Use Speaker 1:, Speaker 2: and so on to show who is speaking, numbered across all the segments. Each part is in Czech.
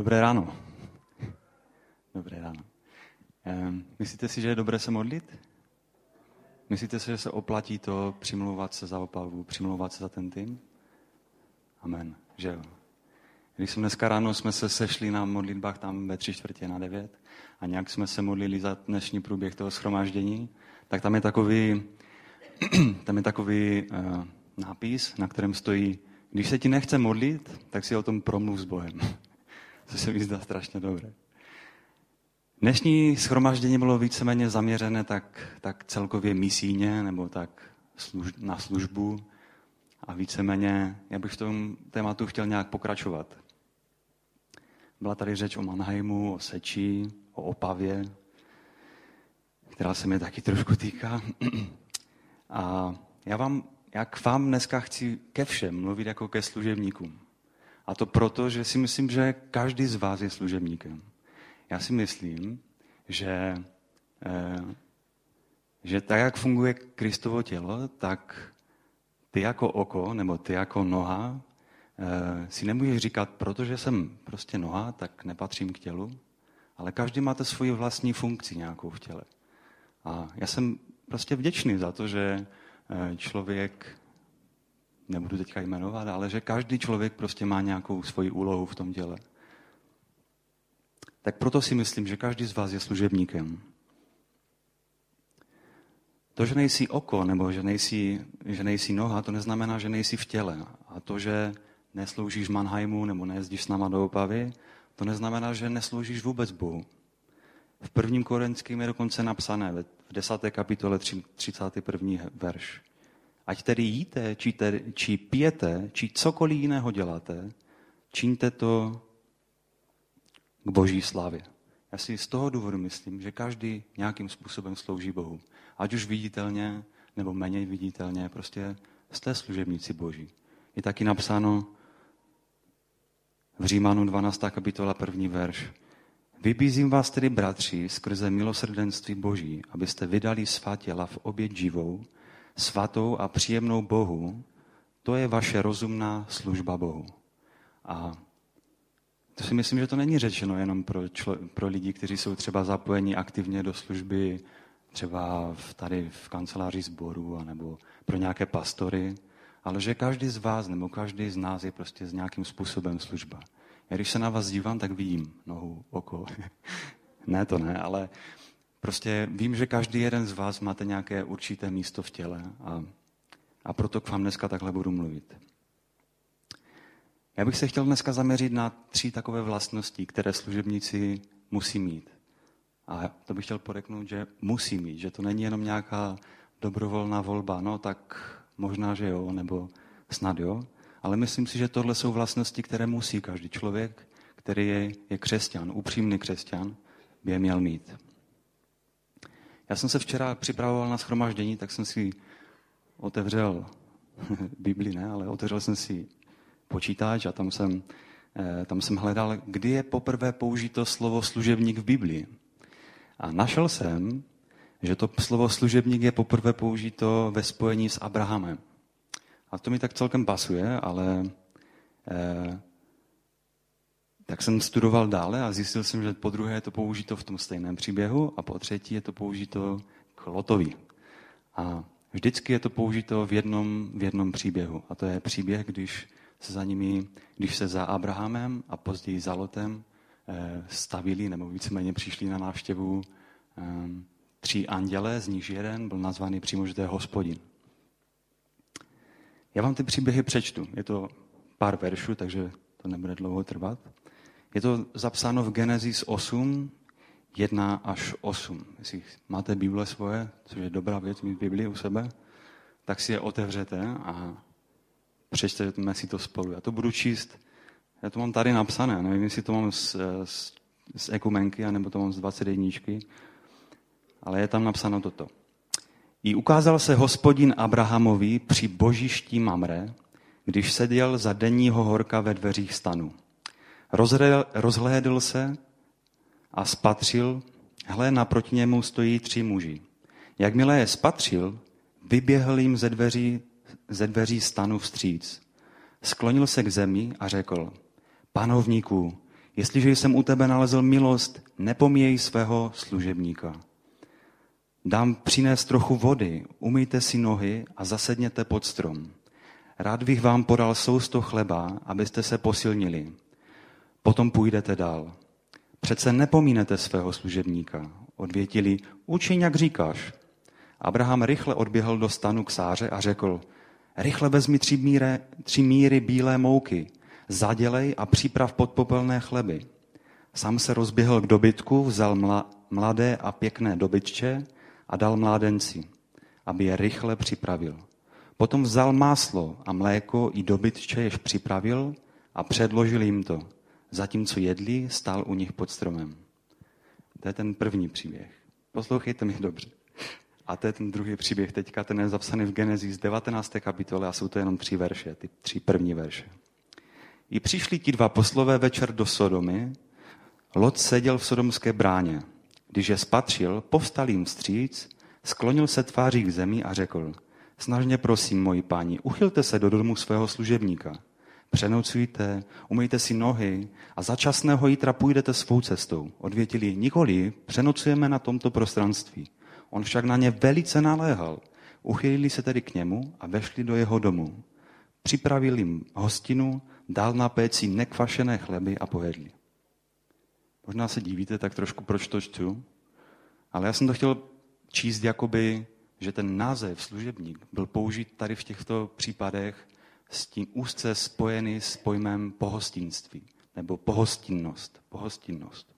Speaker 1: Dobré ráno. Dobré ráno. Ehm, myslíte si, že je dobré se modlit? Myslíte si, že se oplatí to přimlouvat se za Opavu, přimlouvat se za ten tým? Amen. Že jo. Když jsme dneska ráno jsme se sešli na modlitbách tam ve tři čtvrtě na devět a nějak jsme se modlili za dnešní průběh toho schromáždění, tak tam je takový, tam je takový uh, nápis, na kterém stojí, když se ti nechce modlit, tak si o tom promluv s Bohem. To se mi zdá strašně dobré. Dnešní schromaždění bylo víceméně zaměřené tak, tak celkově misíně, nebo tak služ, na službu. A víceméně, já bych v tom tématu chtěl nějak pokračovat. Byla tady řeč o Mannheimu, o Seči, o Opavě, která se mi taky trošku týká. A já vám, já k vám dneska chci ke všem mluvit jako ke služebníkům. A to proto, že si myslím, že každý z vás je služebníkem. Já si myslím, že, eh, že tak, jak funguje Kristovo tělo, tak ty jako oko nebo ty jako noha eh, si nemůžeš říkat, protože jsem prostě noha, tak nepatřím k tělu, ale každý máte svoji vlastní funkci nějakou v těle. A já jsem prostě vděčný za to, že eh, člověk nebudu teďka jmenovat, ale že každý člověk prostě má nějakou svoji úlohu v tom děle. Tak proto si myslím, že každý z vás je služebníkem. To, že nejsi oko nebo že nejsi, že nejsi noha, to neznamená, že nejsi v těle. A to, že nesloužíš Mannheimu nebo nejezdíš s náma do Opavy, to neznamená, že nesloužíš vůbec Bohu. V prvním korenském je dokonce napsané v desáté kapitole 31. verš. Ať tedy jíte, či, tedy, či pijete, či cokoliv jiného děláte, čiňte to k boží slavě. Já si z toho důvodu myslím, že každý nějakým způsobem slouží Bohu. Ať už viditelně, nebo méně viditelně, prostě jste služebníci Boží. Je taky napsáno v Římanu 12. kapitola 1. verš. Vybízím vás tedy, bratři, skrze milosrdenství Boží, abyste vydali svá těla v oběť živou, svatou a příjemnou Bohu, to je vaše rozumná služba Bohu. A to si myslím, že to není řečeno jenom pro, člo, pro lidi, kteří jsou třeba zapojeni aktivně do služby, třeba v, tady v kanceláři sboru, nebo pro nějaké pastory, ale že každý z vás nebo každý z nás je prostě s nějakým způsobem služba. Já když se na vás dívám, tak vidím nohu, oko. ne, to ne, ale Prostě vím, že každý jeden z vás máte nějaké určité místo v těle a, a proto k vám dneska takhle budu mluvit. Já bych se chtěl dneska zaměřit na tři takové vlastnosti, které služebníci musí mít. A to bych chtěl poreknout, že musí mít, že to není jenom nějaká dobrovolná volba, no tak možná, že jo, nebo snad jo, ale myslím si, že tohle jsou vlastnosti, které musí každý člověk, který je, je křesťan, upřímný křesťan, by je měl mít. Já jsem se včera připravoval na schromáždění, tak jsem si otevřel Bibli, ne, ale otevřel jsem si počítač a tam jsem, eh, tam jsem hledal, kdy je poprvé použito slovo služebník v Biblii. A našel jsem, že to slovo služebník je poprvé použito ve spojení s Abrahamem. A to mi tak celkem pasuje, ale eh, tak jsem studoval dále a zjistil jsem, že po druhé je to použito v tom stejném příběhu a po třetí je to použito k Lotovi. A vždycky je to použito v jednom, v jednom příběhu. A to je příběh, když se za nimi, když se za Abrahamem a později za Lotem eh, stavili, nebo víceméně přišli na návštěvu eh, tři anděle, z nich jeden byl nazvaný přímo, že to je hospodin. Já vám ty příběhy přečtu. Je to pár veršů, takže to nebude dlouho trvat. Je to zapsáno v Genesis 8, 1 až 8. Jestli máte Bible svoje, což je dobrá věc mít Bibli u sebe, tak si je otevřete a přečteme si to spolu. Já to budu číst, já to mám tady napsané, nevím, jestli to mám z, z, z ekumenky, anebo to mám z 21, ale je tam napsáno toto. I ukázal se hospodin Abrahamovi při božiští Mamre, když seděl za denního horka ve dveřích stanu. Rozhlédl se a spatřil, hle, naproti němu stojí tři muži. Jakmile je spatřil, vyběhl jim ze dveří, ze dveří stanu vstříc. Sklonil se k zemi a řekl, panovníku, Jestliže jsem u tebe nalezl milost, nepomíjej svého služebníka. Dám přinést trochu vody, umýjte si nohy a zasedněte pod strom. Rád bych vám podal sousto chleba, abyste se posilnili. Potom půjdete dál. Přece nepomínete svého služebníka. Odvětili, učiň, jak říkáš. Abraham rychle odběhl do stanu k sáře a řekl, rychle vezmi tři, míry, tři míry bílé mouky, zadělej a připrav podpopelné chleby. Sám se rozběhl k dobytku, vzal mladé a pěkné dobytče a dal mládenci, aby je rychle připravil. Potom vzal máslo a mléko i dobytče, jež připravil a předložil jim to. Zatímco jedli, stál u nich pod stromem. To je ten první příběh. Poslouchejte mi dobře. A to je ten druhý příběh. Teďka ten je zapsaný v Genesis 19. kapitole a jsou to jenom tři verše, ty tři první verše. I přišli ti dva poslové večer do Sodomy. Lot seděl v sodomské bráně. Když je spatřil, povstal jim vstříc, sklonil se tváří k zemi a řekl, snažně prosím, moji páni, uchylte se do domu svého služebníka. Přenocujte, umyjte si nohy a za časného jítra půjdete svou cestou. Odvětili, nikoli, přenocujeme na tomto prostranství. On však na ně velice naléhal. Uchylili se tedy k němu a vešli do jeho domu. Připravili jim hostinu, dal na péci nekvašené chleby a pojedli. Možná se divíte tak trošku, proč to čtu, ale já jsem to chtěl číst jakoby, že ten název služebník byl použit tady v těchto případech s tím úzce spojený s pojmem pohostinství nebo pohostinnost. pohostinnost.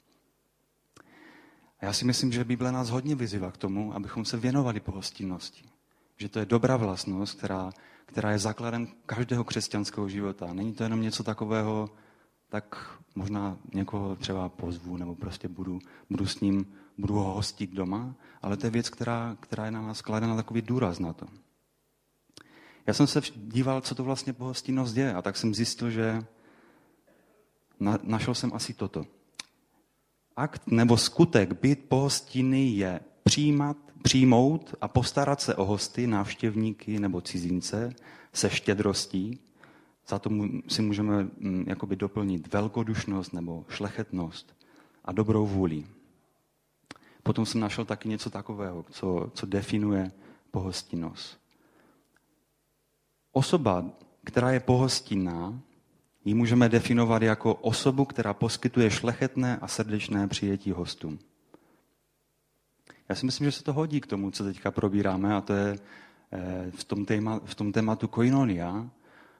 Speaker 1: A já si myslím, že Bible nás hodně vyzývá k tomu, abychom se věnovali pohostinnosti. Že to je dobrá vlastnost, která, která je základem každého křesťanského života. Není to jenom něco takového, tak možná někoho třeba pozvu nebo prostě budu, budu s ním, budu ho hostit doma, ale to je věc, která, která je na nás kladena takový důraz na to. Já jsem se díval, co to vlastně pohostinnost je a tak jsem zjistil, že na, našel jsem asi toto. Akt nebo skutek být pohostinný je přijímat, přijmout a postarat se o hosty, návštěvníky nebo cizince se štědrostí. Za to si můžeme mm, jakoby doplnit velkodušnost nebo šlechetnost a dobrou vůli. Potom jsem našel taky něco takového, co, co definuje pohostinnost. Osoba, která je pohostinná, ji můžeme definovat jako osobu, která poskytuje šlechetné a srdečné přijetí hostům. Já si myslím, že se to hodí k tomu, co teďka probíráme, a to je eh, v tom, téma, v tom tématu koinonia,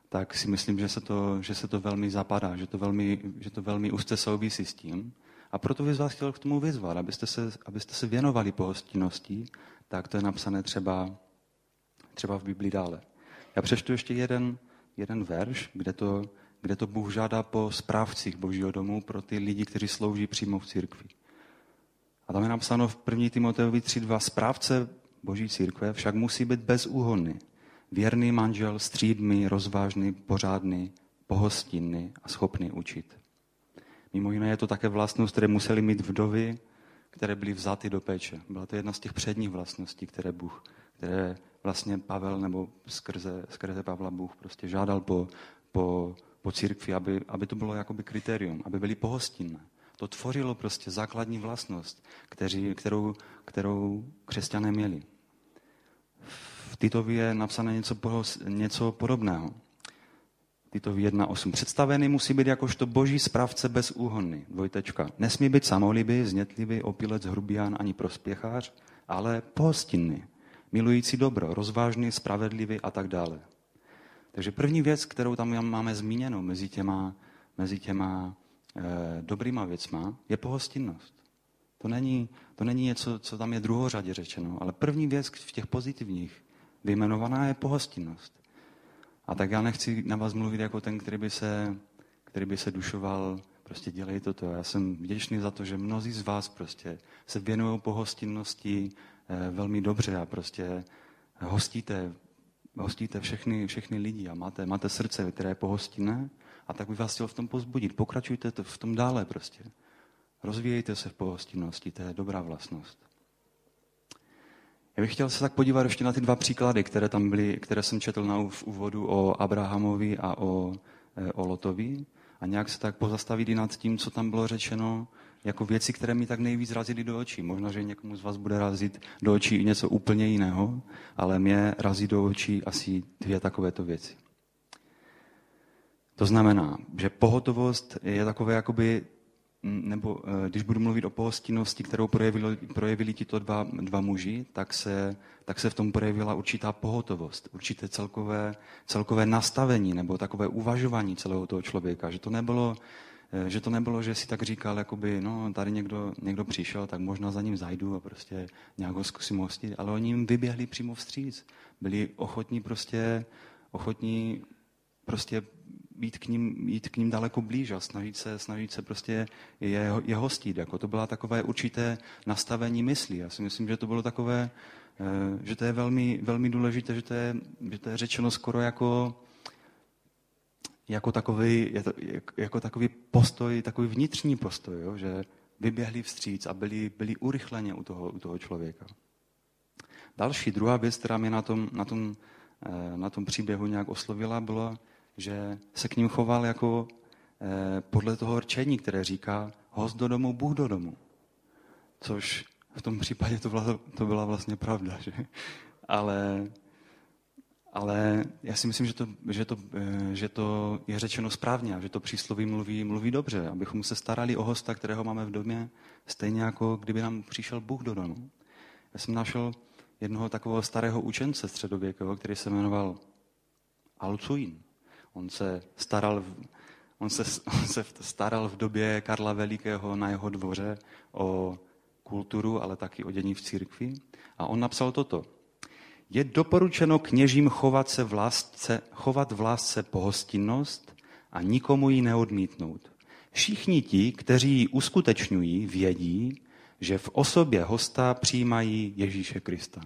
Speaker 1: tak si myslím, že se to, že se to velmi zapadá, že to velmi, že to velmi úzce souvisí s tím. A proto bych vás chtěl k tomu vyzvat, abyste se, abyste se věnovali pohostinnosti, tak to je napsané třeba, třeba v Biblii dále. Já přečtu ještě jeden, jeden verš, kde to, kde to Bůh žádá po správcích Božího domu pro ty lidi, kteří slouží přímo v církvi. A tam je napsáno v 1. Timoteovi 3.2. Správce Boží církve však musí být bezúhonný. Věrný manžel, střídný, rozvážný, pořádný, pohostinný a schopný učit. Mimo jiné je to také vlastnost, které museli mít vdovy, které byly vzaty do péče. Byla to jedna z těch předních vlastností, které Bůh, které vlastně Pavel nebo skrze, skrze Pavla Bůh prostě žádal po, po, po církvi, aby, aby to bylo jakoby kritérium, aby byli pohostinné. To tvořilo prostě základní vlastnost, kteří, kterou, kterou křesťané měli. V Titovi je napsané něco, něco podobného. Tito 1.8. Představený musí být jakožto boží správce bezúhonný. Dvojtečka. Nesmí být samolibý, znětlivý, opilec, hrubián ani prospěchář, ale pohostinný milující dobro, rozvážný, spravedlivý a tak dále. Takže první věc, kterou tam máme zmíněnou mezi těma, mezi těma e, dobrýma věcma, je pohostinnost. To není, to není něco, co tam je druhořadě řečeno, ale první věc v těch pozitivních vyjmenovaná je pohostinnost. A tak já nechci na vás mluvit jako ten, který by se, který by se dušoval, prostě dělej toto. Já jsem vděčný za to, že mnozí z vás prostě se věnují pohostinnosti, velmi dobře a prostě hostíte, hostíte všechny, všechny lidi a máte, máte srdce, které je pohostinné a tak bych vás chtěl v tom pozbudit. Pokračujte to v tom dále prostě. Rozvíjejte se v pohostinnosti, to je dobrá vlastnost. Já bych chtěl se tak podívat ještě na ty dva příklady, které tam byly, které jsem četl na v úvodu o Abrahamovi a o, eh, o Lotovi. a nějak se tak pozastavit i nad tím, co tam bylo řečeno, jako věci, které mi tak nejvíc razily do očí. Možná, že někomu z vás bude razit do očí i něco úplně jiného, ale mě razí do očí asi dvě takovéto věci. To znamená, že pohotovost je takové jakoby nebo eh, když budu mluvit o pohostinnosti, kterou projevili, projevili tito dva, dva muži, tak se, tak se v tom projevila určitá pohotovost, určité celkové, celkové nastavení nebo takové uvažování celého toho člověka. Že to nebylo, že to nebylo, že si tak říkal, jakoby, no, tady někdo, někdo přišel, tak možná za ním zajdu a prostě nějak ho zkusím hostit, ale oni jim vyběhli přímo vstříc. Byli ochotní prostě, ochotní prostě být k ním, jít k ním daleko blíž a snažit se, snažit se prostě je, je hostit. Jako to byla takové určité nastavení myslí. Já si myslím, že to bylo takové, eh, že to je velmi, velmi důležité, že to je, že to je řečeno skoro jako, jako takový, jako takový postoj, takový vnitřní postoj, jo? že vyběhli vstříc a byli, byli urychleně u toho, u toho člověka. Další, druhá věc, která mě na tom, na tom, eh, na tom příběhu nějak oslovila, bylo, že se k ním choval jako eh, podle toho rčení, které říká host do domu, Bůh do domu. Což v tom případě to byla, to byla vlastně pravda. Že? Ale, ale já si myslím, že to, že, to, eh, že to je řečeno správně a že to přísloví mluví, mluví dobře, abychom se starali o hosta, kterého máme v domě, stejně jako kdyby nám přišel Bůh do domu. Já jsem našel jednoho takového starého učence středověkého, který se jmenoval Alcuin. On se staral, on se, on se staral v době Karla Velikého na jeho dvoře o kulturu, ale taky o dění v církvi. A on napsal toto. Je doporučeno kněžím chovat, se v lásce, chovat v lásce pohostinnost a nikomu ji neodmítnout. Všichni ti, kteří ji uskutečňují, vědí, že v osobě hosta přijímají Ježíše Krista.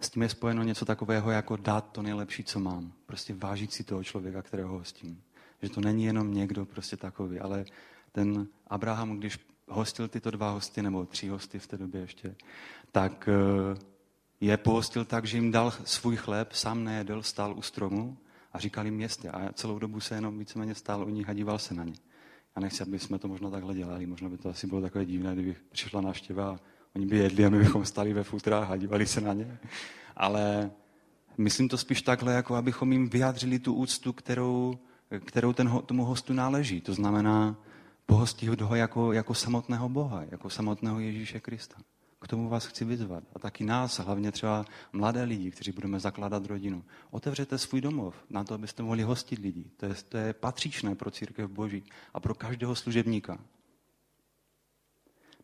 Speaker 1: s tím je spojeno něco takového, jako dát to nejlepší, co mám. Prostě vážit si toho člověka, kterého hostím. Že to není jenom někdo prostě takový, ale ten Abraham, když hostil tyto dva hosty, nebo tři hosty v té době ještě, tak eh, je pohostil tak, že jim dal svůj chléb, sám nejedl, stál u stromu a říkal jim městě. A celou dobu se jenom víceméně stál u nich a díval se na ně. Já nechci, aby jsme to možná takhle dělali. Možná by to asi bylo takové divné, kdyby přišla návštěva a Oni by jedli a my bychom stali ve futrách a dívali se na ně. Ale myslím to spíš takhle, jako abychom jim vyjádřili tu úctu, kterou, kterou ten, tomu hostu náleží. To znamená pohostit ho jako, jako samotného Boha, jako samotného Ježíše Krista. K tomu vás chci vyzvat. A taky nás, hlavně třeba mladé lidi, kteří budeme zakládat rodinu. Otevřete svůj domov na to, abyste mohli hostit lidi. To je, to je patřičné pro církev Boží a pro každého služebníka.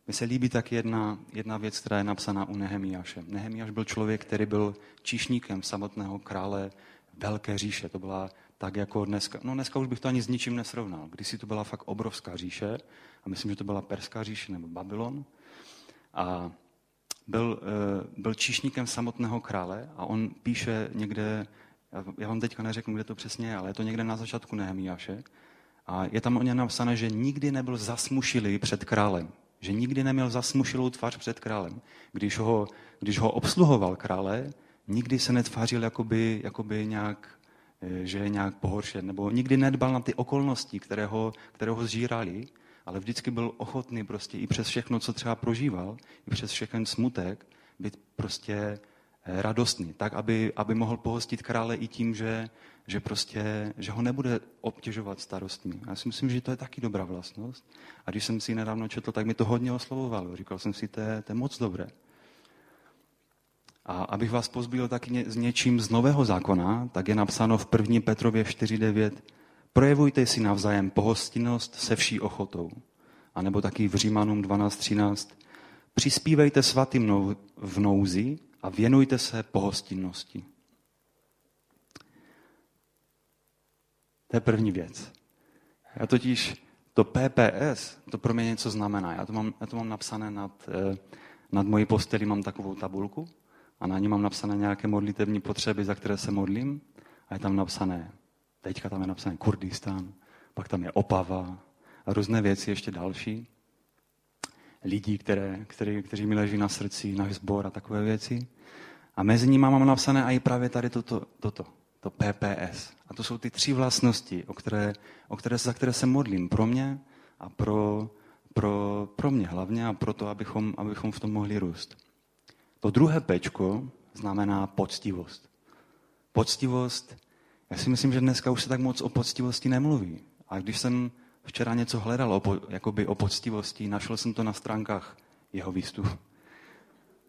Speaker 1: Mně se líbí tak jedna, jedna věc, která je napsaná u Nehemiáše. Nehemiáš byl člověk, který byl číšníkem samotného krále Velké říše. To byla tak jako dneska, no dneska už bych to ani s ničím nesrovnal. Když si to byla fakt obrovská říše, a myslím, že to byla Perská říše nebo Babylon. A byl, eh, byl číšníkem samotného krále a on píše někde, já vám teďka neřeknu, kde to přesně je, ale je to někde na začátku Nehemiáše. A je tam o něm napsané, že nikdy nebyl zasmušilý před králem že nikdy neměl zasmušilou tvář před králem. Když ho, když ho obsluhoval krále, nikdy se netvářil jakoby, jakoby nějak, že je nějak pohoršen, nebo nikdy nedbal na ty okolnosti, které ho, které ho zžírali, ale vždycky byl ochotný prostě i přes všechno, co třeba prožíval, i přes všechen smutek, být prostě Eh, radostný, tak aby, aby mohl pohostit krále i tím, že, že, prostě, že ho nebude obtěžovat starostmi. Já si myslím, že to je taky dobrá vlastnost. A když jsem si ji nedávno četl, tak mi to hodně oslovovalo. Říkal jsem si, to je, to je moc dobré. A abych vás pozbil taky s něčím z Nového zákona, tak je napsáno v 1. Petrově 4.9 Projevujte si navzájem pohostinnost se vší ochotou. A nebo taky v Římanům 12.13 Přispívejte svatým v nouzi a věnujte se pohostinnosti. To je první věc. Já totiž to PPS, to pro mě něco znamená. Já to mám, já to mám napsané nad, eh, nad mojí posteli, mám takovou tabulku a na ní mám napsané nějaké modlitevní potřeby, za které se modlím a je tam napsané, teďka tam je napsané Kurdistán, pak tam je Opava a různé věci ještě další. Lidí, které, které, kteří mi leží na srdci, náš sbor a takové věci. A mezi nimi mám napsané i právě tady toto, toto, to PPS. A to jsou ty tři vlastnosti, o které, o které, za které se modlím pro mě a pro, pro, pro mě hlavně a pro to, abychom, abychom v tom mohli růst. To druhé pečko znamená poctivost. Poctivost, já si myslím, že dneska už se tak moc o poctivosti nemluví. A když jsem včera něco hledal o, jakoby o poctivosti, našel jsem to na stránkách jeho výstup.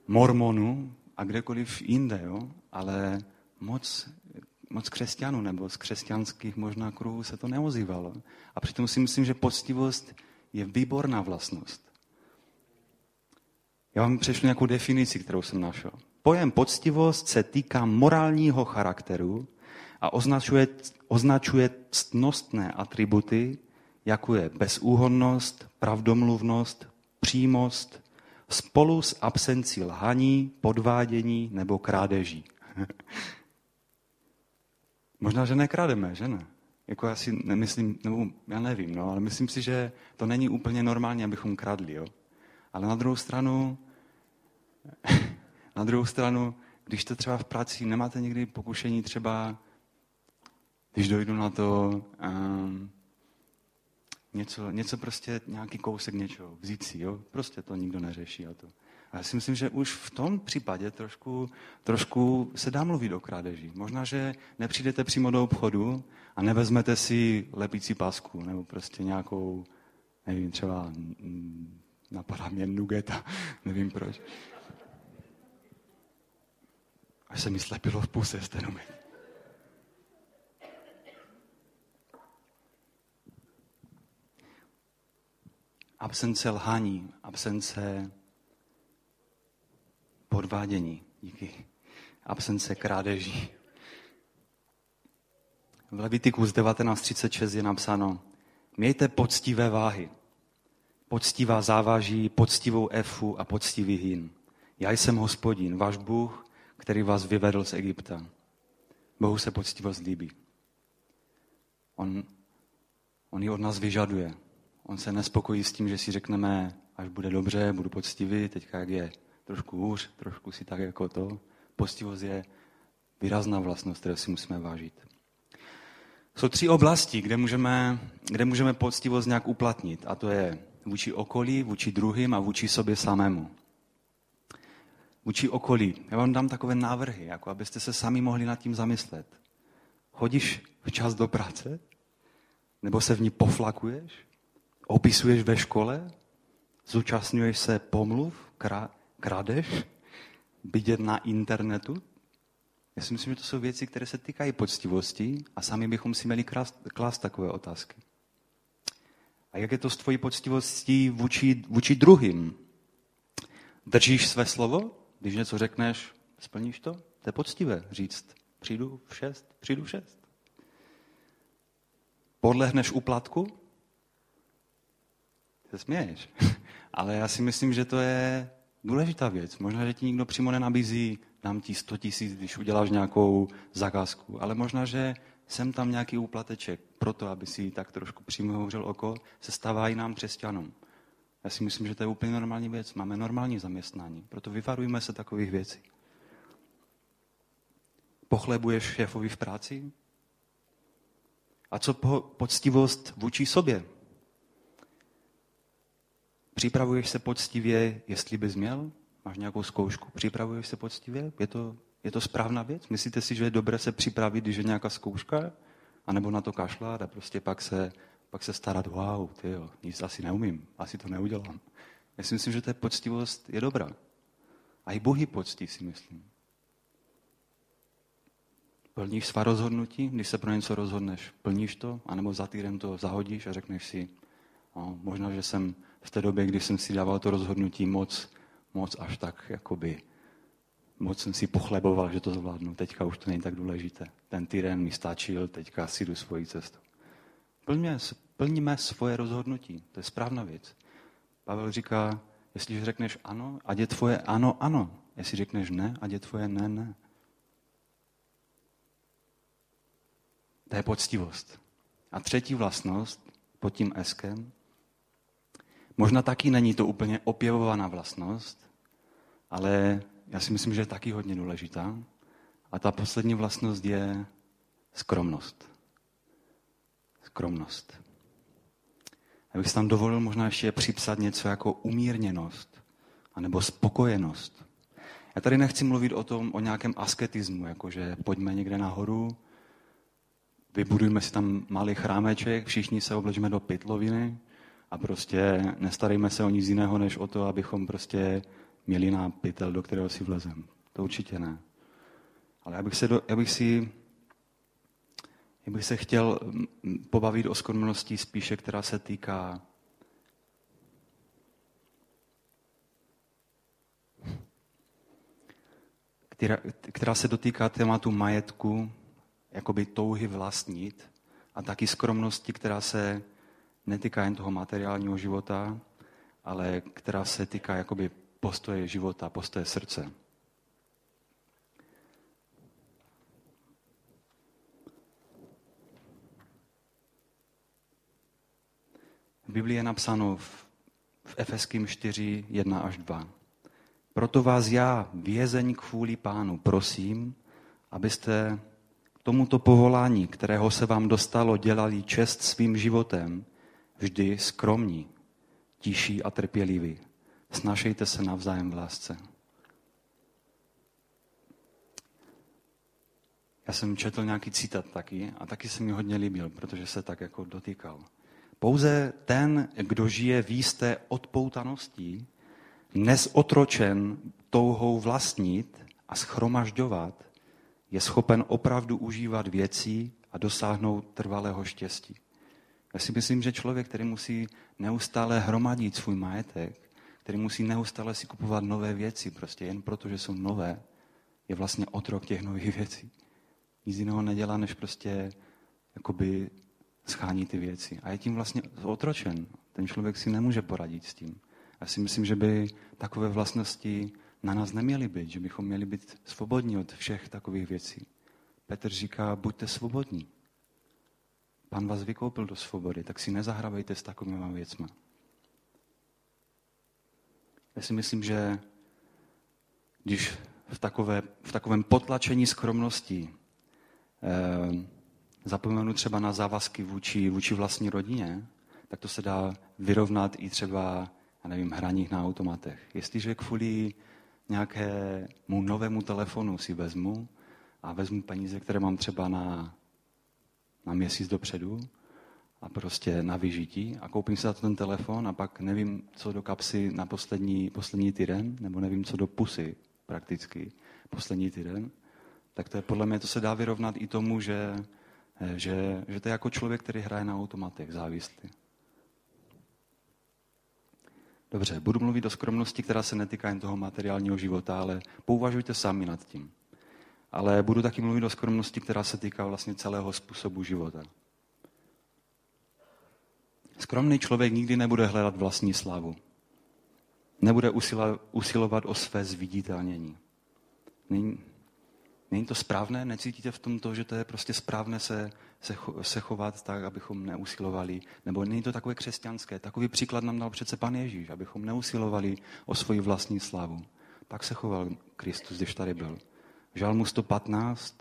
Speaker 1: Mormonů a kdekoliv jinde, jo? ale moc, moc křesťanů nebo z křesťanských možná kruhů se to neozývalo. A přitom si myslím, že poctivost je výborná vlastnost. Já vám přešlu nějakou definici, kterou jsem našel. Pojem poctivost se týká morálního charakteru a označuje, označuje ctnostné atributy, jako je bezúhonnost, pravdomluvnost, přímost, spolu s absencí lhaní, podvádění nebo krádeží. Možná, že nekrademe, že ne? Jako já si nemyslím, nebo já nevím, no, ale myslím si, že to není úplně normální, abychom kradli, jo? Ale na druhou stranu, na druhou stranu, když to třeba v práci nemáte někdy pokušení třeba, když dojdu na to, um, něco, něco prostě, nějaký kousek něčeho, vzít si, jo? Prostě to nikdo neřeší. A, to. a já si myslím, že už v tom případě trošku, trošku se dá mluvit o krádeži. Možná, že nepřijdete přímo do obchodu a nevezmete si lepící pásku nebo prostě nějakou, nevím, třeba napadá mě nugeta, nevím proč. Až se mi slepilo v puse z ten moment. absence lhaní, absence podvádění, díky, absence krádeží. V Levitikus 19.36 je napsáno, mějte poctivé váhy, poctivá závaží, poctivou efu a poctivý hyn. Já jsem hospodin, váš Bůh, který vás vyvedl z Egypta. Bohu se poctivost líbí. On, on ji od nás vyžaduje. On se nespokojí s tím, že si řekneme, až bude dobře, budu poctivý, teďka jak je trošku hůř, trošku si tak jako to. Poctivost je výrazná vlastnost, kterou si musíme vážit. Jsou tři oblasti, kde můžeme, kde můžeme poctivost nějak uplatnit. A to je vůči okolí, vůči druhým a vůči sobě samému. Vůči okolí. Já vám dám takové návrhy, jako abyste se sami mohli nad tím zamyslet. Chodíš včas do práce? Nebo se v ní poflakuješ? opisuješ ve škole, zúčastňuješ se pomluv, kradeš, vidět na internetu. Já si myslím, že to jsou věci, které se týkají poctivosti a sami bychom si měli klást takové otázky. A jak je to s tvojí poctivostí vůči, vůči druhým? Držíš své slovo? Když něco řekneš, splníš to? To je poctivé říct. Přijdu v šest, přijdu v šest. Podlehneš úplatku? se směješ. Ale já si myslím, že to je důležitá věc. Možná, že ti nikdo přímo nenabízí, dám ti 100 tisíc, když uděláš nějakou zakázku, ale možná, že jsem tam nějaký úplateček proto, aby si tak trošku přímo hořel oko, se stává i nám křesťanům. Já si myslím, že to je úplně normální věc. Máme normální zaměstnání, proto vyvarujeme se takových věcí. Pochlebuješ šéfovi v práci? A co po, poctivost vůči sobě? Připravuješ se poctivě, jestli bys měl? Máš nějakou zkoušku? Připravuješ se poctivě? Je to, je to správná věc? Myslíte si, že je dobré se připravit, když je nějaká zkouška? A nebo na to kašlat a prostě pak se, pak se starat, wow, ty jo, nic asi neumím, asi to neudělám. Já si myslím, že ta poctivost je dobrá. A i Bohy poctí, si myslím. Plníš svá rozhodnutí, když se pro něco rozhodneš, plníš to, anebo za týden to zahodíš a řekneš si, no, možná, že jsem v té době, kdy jsem si dával to rozhodnutí moc, moc až tak, jakoby, moc jsem si pochleboval, že to zvládnu. Teďka už to není tak důležité. Ten týden mi stačil, teďka si jdu svoji cestu. Plňme, plníme svoje rozhodnutí. To je správná věc. Pavel říká, jestli řekneš ano, ať je tvoje ano, ano. Jestli řekneš ne, ať je tvoje ne, ne. To je poctivost. A třetí vlastnost pod tím eskem Možná taky není to úplně opěvovaná vlastnost, ale já si myslím, že je taky hodně důležitá. A ta poslední vlastnost je Skromnost. Skromnost. Já bych si tam dovolil možná ještě připsat něco jako umírněnost, anebo spokojenost. Já tady nechci mluvit o tom, o nějakém asketismu, jakože pojďme někde nahoru, vybudujme si tam malý chrámeček, všichni se obležíme do pytloviny a prostě nestarejme se o nic jiného, než o to, abychom prostě měli na pytel, do kterého si vlezem. To určitě ne. Ale já bych, se do, já bych si já bych se chtěl pobavit o skromnosti spíše, která se týká která, která se dotýká tématu majetku, jakoby touhy vlastnit a taky skromnosti, která se netýká jen toho materiálního života, ale která se týká jakoby postoje života, postoje srdce. Biblii je napsáno v, v Efeským 4, 1 až 2. Proto vás já, vězeň kvůli pánu, prosím, abyste tomuto povolání, kterého se vám dostalo, dělali čest svým životem, vždy skromní, tiší a trpěliví. Snašejte se navzájem v lásce. Já jsem četl nějaký citát taky a taky se mi hodně líbil, protože se tak jako dotýkal. Pouze ten, kdo žije v jisté odpoutanosti, nezotročen touhou vlastnit a schromažďovat, je schopen opravdu užívat věcí a dosáhnout trvalého štěstí. Já si myslím, že člověk, který musí neustále hromadit svůj majetek, který musí neustále si kupovat nové věci, prostě jen proto, že jsou nové, je vlastně otrok těch nových věcí. Nic jiného nedělá, než prostě jakoby schání ty věci. A je tím vlastně otročen. Ten člověk si nemůže poradit s tím. Já si myslím, že by takové vlastnosti na nás neměly být, že bychom měli být svobodní od všech takových věcí. Petr říká, buďte svobodní. Pan vás vykoupil do svobody, tak si nezahrabejte s takovými věcmi. Já si myslím, že když v, takové, v takovém potlačení skromnosti eh, zapomenu třeba na závazky vůči, vůči vlastní rodině, tak to se dá vyrovnat i třeba, já nevím, hraních na automatech. Jestliže kvůli nějakému novému telefonu si vezmu a vezmu peníze, které mám třeba na, na měsíc dopředu a prostě na vyžití a koupím si za to ten telefon a pak nevím, co do kapsy na poslední, poslední týden, nebo nevím, co do pusy prakticky poslední týden, tak to je podle mě, to se dá vyrovnat i tomu, že, že, že to je jako člověk, který hraje na automatech, závislý. Dobře, budu mluvit o skromnosti, která se netýká jen toho materiálního života, ale pouvažujte sami nad tím. Ale budu taky mluvit o skromnosti, která se týká vlastně celého způsobu života. Skromný člověk nikdy nebude hledat vlastní slavu. Nebude usilovat o své zviditelnění. Není to správné? Necítíte v tom to, že to je prostě správné se, se, se chovat tak, abychom neusilovali? Nebo není to takové křesťanské? Takový příklad nám dal přece pan Ježíš, abychom neusilovali o svoji vlastní slavu. Tak se choval Kristus, když tady byl. Žalmu 115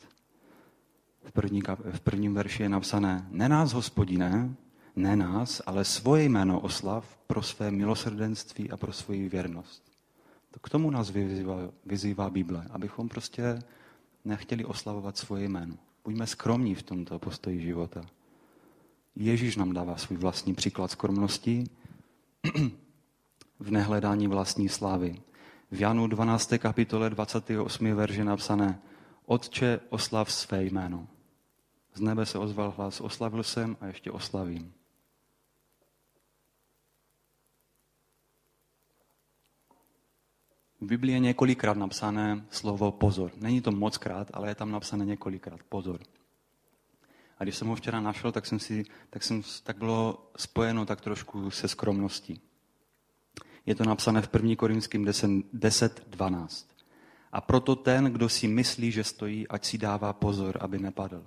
Speaker 1: v, první, v prvním verši je napsané Ne nás, hospodine, ne nás, ale svoje jméno oslav pro své milosrdenství a pro svoji věrnost. To k tomu nás vyzývá, vyzývá Bible, abychom prostě nechtěli oslavovat svoje jméno. Buďme skromní v tomto postoji života. Ježíš nám dává svůj vlastní příklad skromnosti v nehledání vlastní slávy. V Janu 12. kapitole 28. verže napsané Otče, oslav své jméno. Z nebe se ozval hlas, oslavil jsem a ještě oslavím. V Biblii je několikrát napsané slovo pozor. Není to moc krát, ale je tam napsané několikrát pozor. A když jsem ho včera našel, tak, jsem si, tak, jsem, tak bylo spojeno tak trošku se skromností. Je to napsané v 1. Korinským 10.12. A proto ten, kdo si myslí, že stojí, ať si dává pozor, aby nepadl.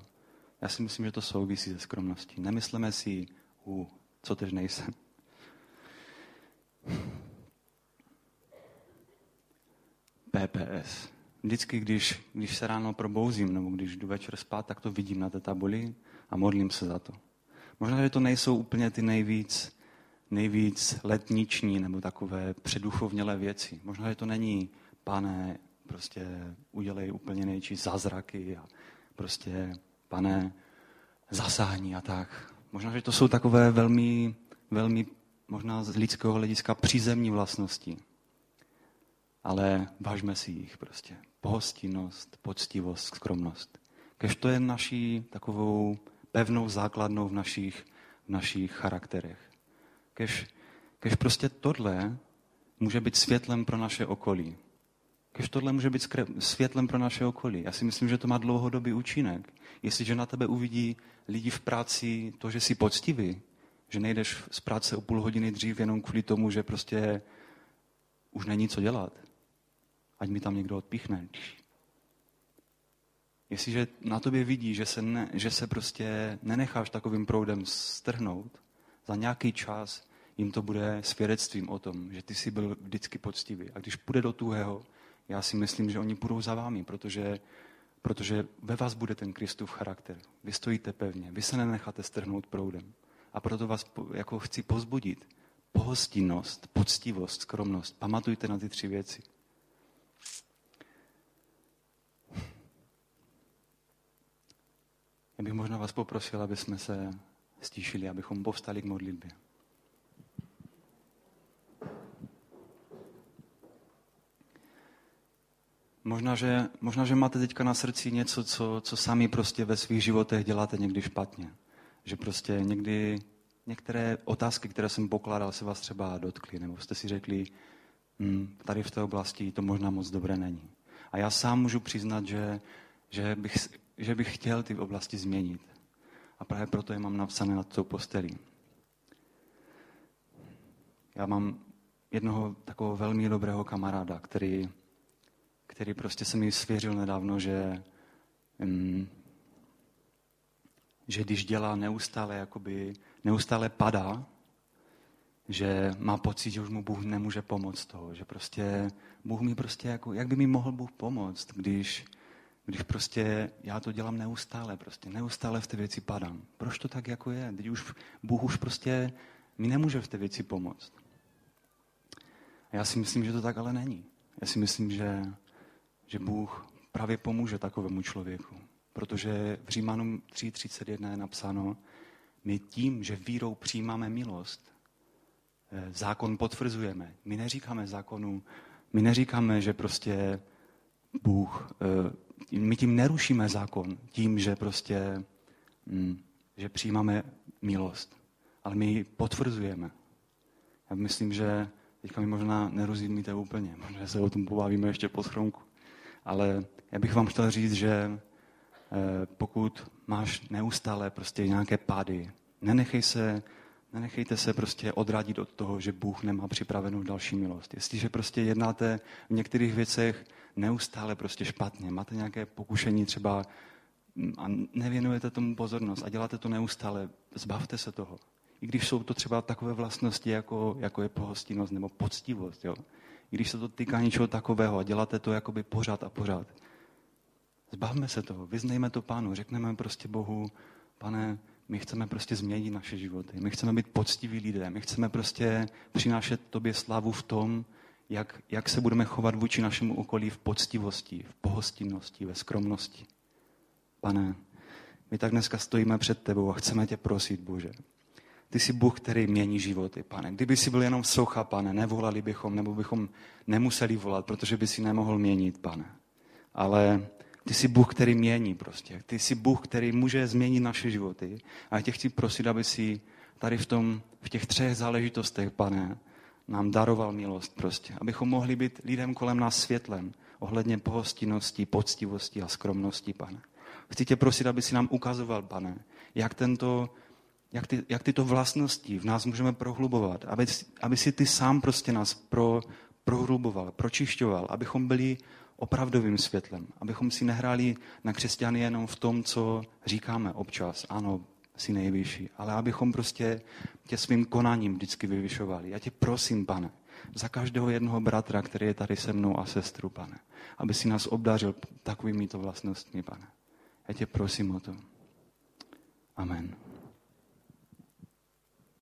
Speaker 1: Já si myslím, že to souvisí se skromností. Nemyslíme si, u, co tež nejsem. PPS. vždycky, když, když se ráno probouzím nebo když jdu večer spát, tak to vidím na té tabuli a modlím se za to. Možná, že to nejsou úplně ty nejvíc, nejvíc letniční nebo takové předuchovnělé věci. Možná, že to není, pane, prostě udělej úplně nejčí zázraky a prostě, pane, zasáhni a tak. Možná, že to jsou takové velmi, velmi možná z lidského hlediska přízemní vlastnosti. Ale vážme si jich prostě. Pohostinnost, poctivost, skromnost. Kež to je naší takovou pevnou základnou v našich, v našich charakterech. Kež, kež prostě tohle může být světlem pro naše okolí. Kež tohle může být světlem pro naše okolí. Já si myslím, že to má dlouhodobý účinek. Jestliže na tebe uvidí lidi v práci to, že jsi poctivý, že nejdeš z práce o půl hodiny dřív jenom kvůli tomu, že prostě už není co dělat. Ať mi tam někdo odpíchne. Jestliže na tobě vidí, že se, ne, že se prostě nenecháš takovým proudem strhnout, za nějaký čas jim to bude svědectvím o tom, že ty jsi byl vždycky poctivý. A když půjde do tuhého, já si myslím, že oni půjdou za vámi, protože, protože ve vás bude ten Kristův charakter. Vy stojíte pevně, vy se nenecháte strhnout proudem. A proto vás jako chci pozbudit. Pohostinnost, poctivost, skromnost. Pamatujte na ty tři věci. Já bych možná vás poprosil, aby jsme se stíšili, abychom povstali k modlitbě. Možná že, možná, že máte teďka na srdci něco, co, co sami prostě ve svých životech děláte někdy špatně. Že prostě někdy některé otázky, které jsem pokládal, se vás třeba dotkly, nebo jste si řekli, hm, tady v té oblasti to možná moc dobré není. A já sám můžu přiznat, že, že, bych, že bych chtěl ty oblasti změnit. A právě proto je mám napsané nad tou postelí. Já mám jednoho takového velmi dobrého kamaráda, který, který prostě se mi svěřil nedávno, že, um, že když dělá neustále, jakoby, neustále padá, že má pocit, že už mu Bůh nemůže pomoct toho, že prostě Bůh mi prostě, jako, jak by mi mohl Bůh pomoct, když, když prostě já to dělám neustále, prostě neustále v té věci padám. Proč to tak jako je? Teď už Bůh už prostě mi nemůže v té věci pomoct. A já si myslím, že to tak ale není. Já si myslím, že, že Bůh právě pomůže takovému člověku. Protože v Římanům 3.31 je napsáno, my tím, že vírou přijímáme milost, eh, zákon potvrzujeme. My neříkáme zákonu, my neříkáme, že prostě Bůh eh, my tím nerušíme zákon, tím, že prostě, mm, že přijímáme milost, ale my ji potvrzujeme. Já myslím, že teďka mi možná nerozumíte úplně, možná se o tom pobavíme ještě po schromku. Ale já bych vám chtěl říct, že eh, pokud máš neustále prostě nějaké pády, nenechej se, nenechejte se prostě odradit od toho, že Bůh nemá připravenou další milost. Jestliže prostě jednáte v některých věcech neustále prostě špatně, máte nějaké pokušení třeba mm, a nevěnujete tomu pozornost a děláte to neustále, zbavte se toho. I když jsou to třeba takové vlastnosti, jako, jako je pohostinnost nebo poctivost. Jo? I když se to týká něčeho takového a děláte to jakoby pořád a pořád. Zbavme se toho, vyznejme to pánu, řekneme prostě Bohu, pane, my chceme prostě změnit naše životy, my chceme být poctiví lidé, my chceme prostě přinášet tobě slavu v tom, jak, jak se budeme chovat vůči našemu okolí v poctivosti, v pohostinnosti, ve skromnosti. Pane, my tak dneska stojíme před tebou a chceme tě prosit, Bože. Ty jsi Bůh, který mění životy, pane. Kdyby jsi byl jenom socha, pane, nevolali bychom, nebo bychom nemuseli volat, protože by si nemohl měnit, pane. Ale ty jsi Bůh, který mění prostě. Ty jsi Bůh, který může změnit naše životy. A já tě chci prosit, aby si tady v, tom, v těch třech záležitostech, pane, nám daroval milost prostě, abychom mohli být lidem kolem nás světlem, ohledně pohostinnosti, poctivosti a skromnosti, pane. Chci tě prosit, aby si nám ukazoval, pane, jak, tento, jak, ty, jak tyto vlastnosti v nás můžeme prohlubovat, aby, aby si ty sám prostě nás pro, prohluboval, pročišťoval, abychom byli opravdovým světlem, abychom si nehráli na křesťany jenom v tom, co říkáme občas. Ano, si nejvyšší, ale abychom prostě tě svým konáním vždycky vyvyšovali. Já tě prosím, pane, za každého jednoho bratra, který je tady se mnou a sestru, pane. Aby si nás obdařil takovými to vlastnostmi, pane. Já tě prosím o to. Amen.